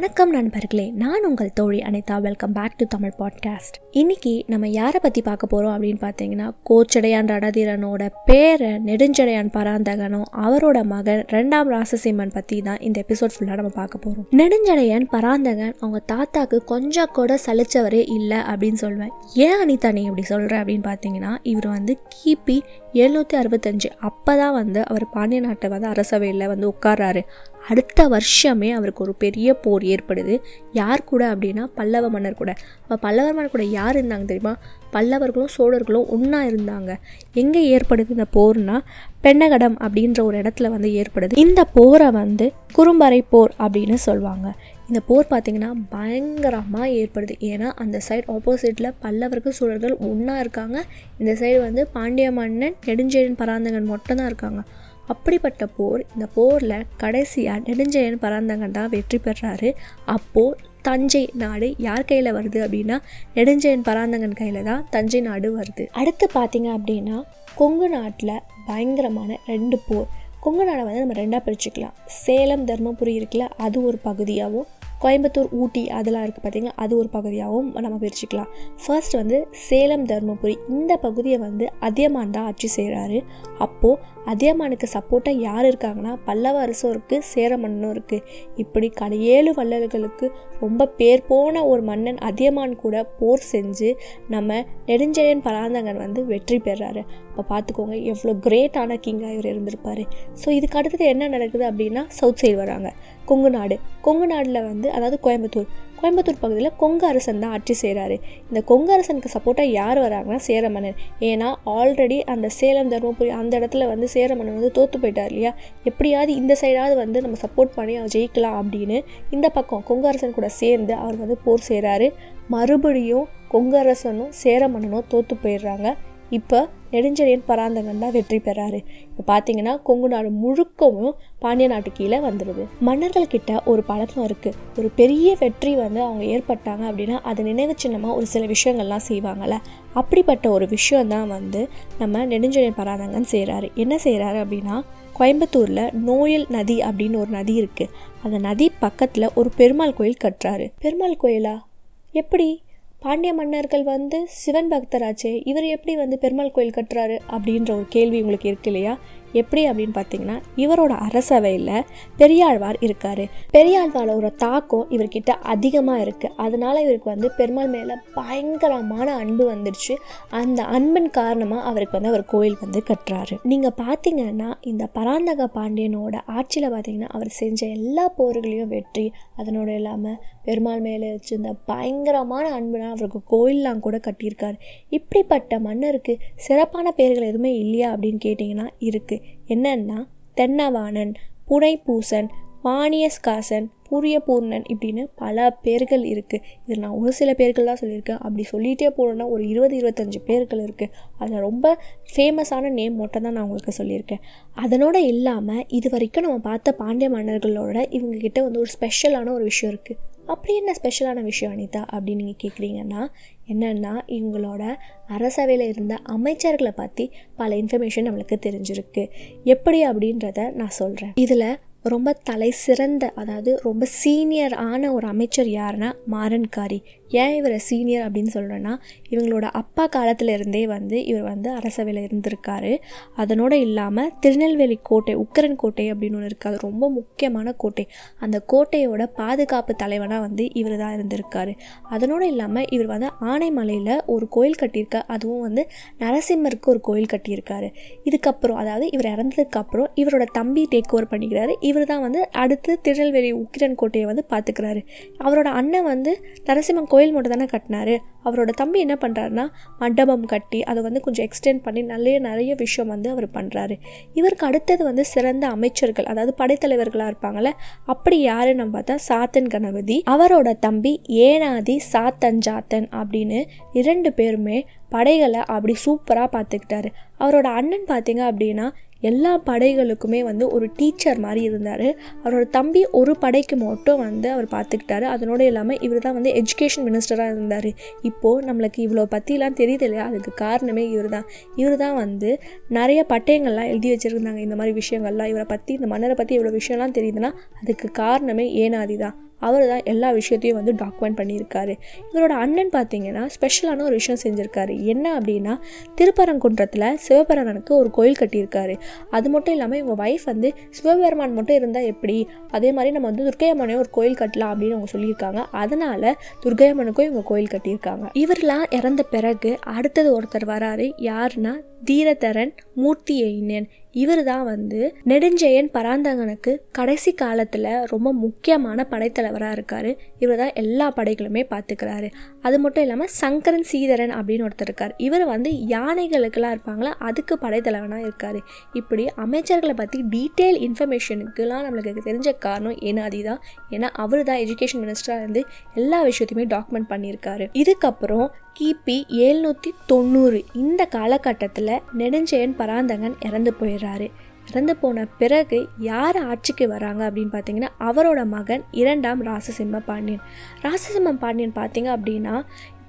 வணக்கம் நண்பர்களே நான் உங்கள் தோழி Anitha. Welcome back to Tamil podcast இன்னைக்கு நம்ம யாரை பற்றி பார்க்க போகிறோம் அப்படின்னு பார்த்தீங்கன்னா கோச்சடையான் ரணதீரனோட பேரை நெடுஞ்சடையான் பராந்தகனும் அவரோட மகன் ரெண்டாம் ராசசிம்மன் பற்றி தான் இந்த எபிசோட் ஃபுல்லாக நம்ம பார்க்க போகிறோம் நெடுஞ்சடையான் பராந்தகன் அவங்க தாத்தாக்கு கொஞ்சம் கூட சலிச்சவரே இல்லை அப்படின்னு சொல்லுவேன் ஏன் அனிதா நீ இப்படி சொல்கிற அப்படின்னு பார்த்தீங்கன்னா இவர் வந்து கிபி எழுநூற்றி அறுபத்தஞ்சு அப்போ தான் வந்து அவர் பாண்டிய நாட்டை வந்து அரசவையில் வந்து உட்கார்றாரு. அடுத்த வருஷமே அவருக்கு ஒரு பெரிய போர் ஏற்படுது. யார் கூட அப்படின்னா பல்லவ மன்னர் கூட. அப்போ பல்லவ மன்னர் கூட யார் இருந்தாங்க தெரியுமா? பல்லவர்களும் சோழர்களும் ஒன்றா இருந்தாங்க. எங்கே ஏற்படுது இந்த போர்னா? பெண்ணகடம் அப்படின்ற ஒரு இடத்துல வந்து ஏற்படுது. இந்த போரை வந்து குறும்பறை போர் அப்படின்னு சொல்லுவாங்க. இந்த போர் பார்த்திங்கன்னா பயங்கரமாக ஏற்படுது. ஏன்னா அந்த சைடு ஆப்போசிட்டில் பல்லவர்கள் சூழல்கள் ஒன்றா இருக்காங்க. இந்த சைடு வந்து பாண்டிய மன்னன் நெடுஞ்செழியன் பராந்தகன் மட்டும் தான் இருக்காங்க. அப்படிப்பட்ட போர் இந்த போரில் கடைசியாக நெடுஞ்செழியன் பராந்தகன் தான் வெற்றி பெறாரு. அப்போது தஞ்சை நாடு யார் கையில் வருது அப்படின்னா நெடுஞ்செயன் பராந்தகன் கையில் தான் தஞ்சை நாடு வருது. அடுத்து பார்த்தீங்க அப்படின்னா கொங்கு நாட்டில் பயங்கரமான ரெண்டு போர். கொங்கு நாடை வந்து நம்ம ரெண்டாக பிரிச்சுக்கலாம். சேலம் தர்மபுரி இருக்குல்ல அது ஒரு பகுதியாகவும் கோயம்புத்தூர் ஊட்டி அதெல்லாம் இருக்குது பார்த்திங்கன்னா அது ஒரு பகுதியாகவும் நம்ம பிரிச்சுக்கலாம். ஃபர்ஸ்ட் வந்து சேலம் தர்மபுரி இந்த பகுதியை வந்து அதியமான் தான் ஆட்சி செய்கிறாரு அப்போது அதியமானுக்கு சப்போர்ட்டாக யார் இருக்காங்கன்னா பல்லவ அரசும் இருக்குது சேர மன்னனும் இருக்குது இப்படி கடையேழு வள்ளல்களுக்கு ரொம்ப பேர் போன ஒரு மன்னன் அதியமான் கூட போர் செஞ்சு நம்ம நெடுஞ்செழியன் பராந்தகன் வந்து வெற்றி பெறாரு. அப்போ பார்த்துக்கோங்க எவ்வளோ கிரேட்டான கிங்காக இவர் இருந்திருப்பார். ஸோ இதுக்கு அடுத்தது என்ன நடக்குது அப்படின்னா சவுத் சைடு வராங்க. கொங்கு நாடு. கொங்கு நாடில் வந்து அதாவது கோயம்புத்தூர். கோயம்புத்தூர் பகுதியில் கொங்கு அரசன் தான் ஆட்சி செய்கிறாரு இந்த கொங்கு அரசனுக்கு சப்போர்ட்டாக யார் வராங்கன்னா சேர மன்னன். ஏன்னா ஆல்ரெடி அந்த சேலம் தருமபுரி அந்த இடத்துல வந்து சேர மன்னன் வந்து தோற்று போயிட்டார் இல்லையா? எப்படியாவது இந்த சைடாவது வந்து நம்ம சப்போர்ட் பண்ணி அவர் ஜெயிக்கலாம் அப்படின்னு இந்த பக்கம் கொங்கு அரசன் கூட சேர்ந்து அவர் வந்து போர் செய்கிறாரு மறுபடியும் கொங்கு அரசனும் சேர மன்னனும் தோற்று போயிடுறாங்க. இப்போ நெடுஞ்செழியன் பராந்தகன் தான் வெற்றி பெறாரு. இப்போ பார்த்தீங்கன்னா கொங்கு நாடு முழுக்கவும் பாண்டிய நாட்டு கீழே வந்துடுது மன்னர்கள் கிட்ட ஒரு பழக்கம் இருக்குது ஒரு பெரிய வெற்றி வந்து அவங்க ஏற்பட்டாங்க அப்படின்னா அது நினைவு சின்னமாக ஒரு சில விஷயங்கள்லாம் செய்வாங்கள்ல அப்படிப்பட்ட ஒரு விஷயந்தான் வந்து நம்ம நெடுஞ்செழியன் பராந்தகன் செய்கிறாரு என்ன செய்கிறாரு அப்படின்னா கோயம்புத்தூரில் நோயல் நதி அப்படின்னு ஒரு நதி இருக்குது அந்த நதி பக்கத்தில் ஒரு பெருமாள் கோயில் கட்டுறாரு. பெருமாள் கோயிலா? எப்படி? பாண்டிய மன்னர்கள் வந்து சிவன் பக்தராச்சே இவர் எப்படி வந்து பெருமாள் கோயில் கட்டுறாரு அப்படின்ற ஒரு கேள்வி உங்களுக்கு இருக்கு இல்லையா? எப்படி அப்படின்னு பார்த்தீங்கன்னா இவரோட அரசவையில் பெரியாழ்வார் இருக்கார். பெரியாழ்வாரோட தாக்கம் இவர்கிட்ட அதிகமாக இருக்குது அதனால் இவருக்கு வந்து பெருமாள் மேலே பயங்கரமான அன்பு வந்துடுச்சு அந்த அன்பின் காரணமாக அவருக்கு வந்து அவர் கோயில் வந்து கட்டுறாரு. நீங்கள் பார்த்தீங்கன்னா இந்த பராந்தக பாண்டியனோட ஆட்சியில் பார்த்தீங்கன்னா அவர் செஞ்ச எல்லா போர்களையும் வெற்றி அதனோட இல்லாமல் பெருமாள் மேலே வச்சிருந்த பயங்கரமான அன்புனா அவருக்கு கோயிலெலாம் கூட கட்டியிருக்காரு. இப்படிப்பட்ட மன்னருக்கு சிறப்பான பேர்கள் எதுவுமே இல்லையா அப்படின்னு கேட்டிங்கன்னா இருக்குது என்னன்னா தென்னவாணன் புனைப்பூசன் வாணியஸ்காசன் பூரியபூர்ணன் இப்படின்னு பல பேர்கள் இருக்குது இது நான் ஒரு சில பேர்கள் தான் சொல்லியிருக்கேன். அப்படி சொல்லிகிட்டே போனோன்னா ஒரு இருபது இருபத்தஞ்சு பேர்கள் இருக்குது அதில் ரொம்ப ஃபேமஸான நேம் மட்டும் தான் நான் உங்களுக்கு சொல்லியிருக்கேன். அதனோட இல்லாமல் இது வரைக்கும் நம்ம பார்த்த பாண்டிய மன்னர்களோட இவங்கக்கிட்ட வந்து ஒரு ஸ்பெஷலான ஒரு விஷயம் இருக்குது அப்படி என்ன ஸ்பெஷலான விஷயம் அனிதா? அப்படின்னு நீங்கள் கேட்குறீங்கன்னா என்னென்னா இவங்களோட அரசவையில் இருந்த அமைச்சர்களை பற்றி பல இன்ஃபர்மேஷன் நம்மளுக்கு தெரிஞ்சிருக்கு. எப்படி அப்படின்றத நான் சொல்கிறேன் இதில் ரொம்ப தலை சிறந்த அதாவது ரொம்ப சீனியர் ஆன ஒரு அமைச்சர் யாருன்னா மாறன்காரி. ஏன் இவரை சீனியர் அப்படின்னு சொல்கிறேன்னா இவங்களோட அப்பா காலத்தில் இருந்தே வந்து இவர் வந்து அரசவையில் இருந்திருக்காரு. அதனோடு இல்லாமல் திருநெல்வேலி கோட்டை உக்கரன் கோட்டை அப்படின்னு ஒன்று இருக்குது அது ரொம்ப முக்கியமான கோட்டை. அந்த கோட்டையோட பாதுகாப்பு தலைவனாக வந்து இவர் தான் இருந்திருக்காரு. அதனோடு இல்லாமல் இவர் வந்து ஆனைமலையில் ஒரு கோயில் கட்டியிருக்கார் அதுவும் வந்து நரசிம்மருக்கு ஒரு கோயில் கட்டியிருக்காரு. இதுக்கப்புறம் அதாவது இவர் இறந்ததுக்கப்புறம் இவரோட தம்பி டேக் ஓவர் பண்ணிக்கிறாரு. இவர் தான் வந்து அடுத்து திருநெல்வேலி உக்கிரன் கோட்டையை வந்து பார்த்துக்கிறாரு அவரோட அண்ணன் வந்து நரசிம்மன் கோயில் மட்டும் தானே கட்டினாரு. அவரோட தம்பி என்ன பண்ணுறாருனா மண்டபம் கட்டி அதை வந்து கொஞ்சம் எக்ஸ்டெண்ட் பண்ணி நிறைய நிறைய விஷயம் வந்து அவர் பண்ணுறாரு இவருக்கு அடுத்தது வந்து சிறந்த அமைச்சர்கள் அதாவது படைத்தலைவர்களாக இருப்பாங்கள்ல அப்படி யாருன்னு பார்த்தா சாத்தன் கணபதி. அவரோட தம்பி ஏனாதி சாத்தன் அப்படின்னு இரண்டு பேருமே படைகளை அப்படி சூப்பராக பார்த்துக்கிட்டாரு. அவரோட அண்ணன் பார்த்தீங்க அப்படின்னா எல்லா படைகளுக்குமே வந்து ஒரு டீச்சர் மாதிரி இருந்தார். அவரோட தம்பி ஒரு படைக்கு மட்டும் வந்து அவர் பார்த்துக்கிட்டாரு அதனோடு இல்லாமல் இவர் தான் வந்து எஜுகேஷன் மினிஸ்டராக இருந்தார். இப்போது நம்மளுக்கு இவ்வளோ பற்றிலாம் தெரியுது இல்லையா? அதுக்கு காரணமே இவர் தான். இவர் தான் வந்து நிறைய பட்டயங்கள்லாம் எழுதி வச்சுருந்தாங்க. இந்த மாதிரி விஷயங்கள்லாம் இவரை பற்றி இந்த மன்னரை பற்றி இவ்வளோ விஷயம்லாம் தெரியுதுன்னா அதுக்கு காரணமே ஏனாதி தான். அவர் தான் எல்லா விஷயத்தையும் வந்து டாக்குமெண்ட் பண்ணியிருக்காரு. இவரோட அண்ணன் பார்த்தீங்கன்னா ஸ்பெஷலான ஒரு விஷயம் செஞ்சுருக்காரு. என்ன அப்படின்னா திருப்பரங்குன்றத்தில் சிவபெருமானுக்கு ஒரு கோயில் கட்டியிருக்காரு. அது மட்டும் இல்லாமல் இவங்க ஒய்ஃப் வந்து சிவபெருமான் மட்டும் இருந்தால் எப்படி? அதே மாதிரி நம்ம வந்து துர்க்கையம்மனையும் ஒரு கோயில் கட்டலாம் அப்படின்னு அவங்க சொல்லியிருக்காங்க. அதனால் துர்க்கையம்மனுக்கும் இவங்க கோயில் கட்டியிருக்காங்க. இவரெல்லாம் இறந்த பிறகு அடுத்தது ஒருத்தர் வராரு. யாருன்னா தீரதரன் மூர்த்தி எயினன் இவர் தான் வந்து நெடுஞ்செயன் பராந்தகனுக்கு கடைசி காலத்தில் ரொம்ப முக்கியமான படைத்தலைவராக இருக்கார். இவர் தான் எல்லா படைகளுமே பார்த்துக்கிறாரு அது மட்டும் இல்லாமல் சங்கரன் சீதரன் அப்படின்னு ஒருத்தர் இருக்கார். இவர் வந்து யானைகளுக்கெல்லாம் இருப்பாங்களா? அதுக்கு படைத்தலைவனாக இருக்கார். இப்படி அமைச்சர்களை பற்றி டீட்டெயில் இன்ஃபர்மேஷனுக்குலாம் நம்மளுக்கு தெரிஞ்ச காரணம் ஏனாதி தான் ஏன்னா அவர் தான் எஜுகேஷன் மினிஸ்டராக இருந்து எல்லா விஷயத்தையுமே டாக்குமெண்ட் பண்ணியிருக்காரு. இதுக்கப்புறம் கிபி எழுநூற்றி தொண்ணூறு. இந்த காலகட்டத்தில் நெடுஞ்செயன் பராந்தகன் இறந்து போயிடுறாரு இறந்து போன பிறகு யார் ஆட்சிக்கு வராங்க அப்படின்னு பார்த்தீங்கன்னா அவரோட மகன் இரண்டாம் ராசசிம்ம பாண்டியன். ராசசிம்ம பாண்டியன் பார்த்தீங்க அப்படின்னா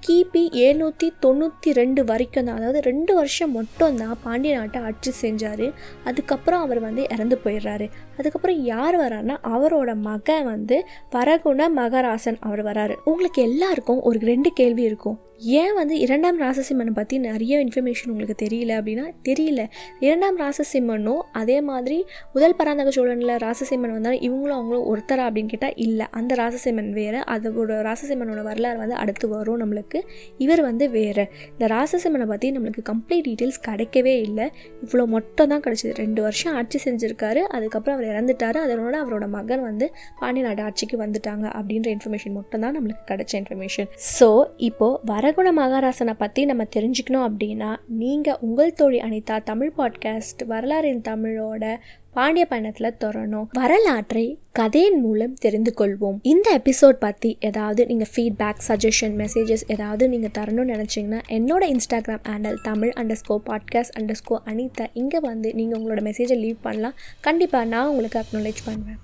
கிபி எழுநூற்றி தொண்ணூற்றி ரெண்டு வரைக்கும் தான் அதாவது ரெண்டு வருஷம் மட்டும் தான் பாண்டிய நாட்டை ஆட்சி செஞ்சார். அதுக்கப்புறம் அவர் வந்து இறந்து போயிடுறாரு அதுக்கப்புறம் யார் வராருன்னா அவரோட மகன் வந்து வரகுண மகராசன் அவர் வராரு. உங்களுக்கு எல்லாருக்கும் ஒரு ரெண்டு கேள்வி இருக்கும். ஏன் வந்து இரண்டாம் ராசசிம்மனை பற்றி நிறைய இன்ஃபர்மேஷன் உங்களுக்கு தெரியல அப்படின்னா தெரியல. இரண்டாம் ராசசிம்மனும் அதே மாதிரி முதல் பராந்தக சோழனில் ராசசிம்மன் வந்தாலும் இவங்களும் அவங்களும் ஒருத்தரா அப்படின்னு கேட்டால் இல்லை. அந்த ராசசிம்மன் வேறு அதோட ராசசிம்மனோட வரலாறு வந்து அடுத்து வரும் நம்மளுக்கு. இவர் வந்து வேறு. இந்த ராசசிம்மனை பற்றி நம்மளுக்கு கம்ப்ளீட் டீட்டெயில்ஸ் கிடைக்கவே இல்லை. இவ்வளோ மட்டும் தான் கிடச்சிது. ரெண்டு வருஷம் ஆட்சி செஞ்சுருக்காரு. அதுக்கப்புறம் அவர் இறந்துட்டார். அதனோட அவரோட மகன் வந்து பாண்டிய நாடு ஆட்சிக்கு வந்துட்டாங்க அப்படின்ற இன்ஃபர்மேஷன் மட்டும் தான் நம்மளுக்கு கிடைச்ச இன்ஃபர்மேஷன் ஸோ இப்போது வர வரகுண மகாராசனை பற்றி நம்ம தெரிஞ்சுக்கணும் அப்படின்னா நீங்கள் உங்கள் தோழி அனிதா தமிழ் பாட்காஸ்ட் வரலாறின் தமிழோட பாண்டிய பயணத்தில் தொடரணும். வரலாற்றை கதையின் மூலம் தெரிந்து கொள்வோம். இந்த எபிசோட் பற்றி ஏதாவது நீங்கள் ஃபீட்பேக் சஜஷன் மெசேஜஸ் ஏதாவது நீங்கள் தரணும்னு நினச்சிங்கன்னா என்னோட Instagram handle Tamil underscore podcast underscore Anitha இங்கே வந்து நீங்கள் உங்களோட மெசேஜை லீவ் பண்ணலாம். கண்டிப்பாக நான் உங்களுக்கு அக்னாலேஜ் பண்ணுவேன்.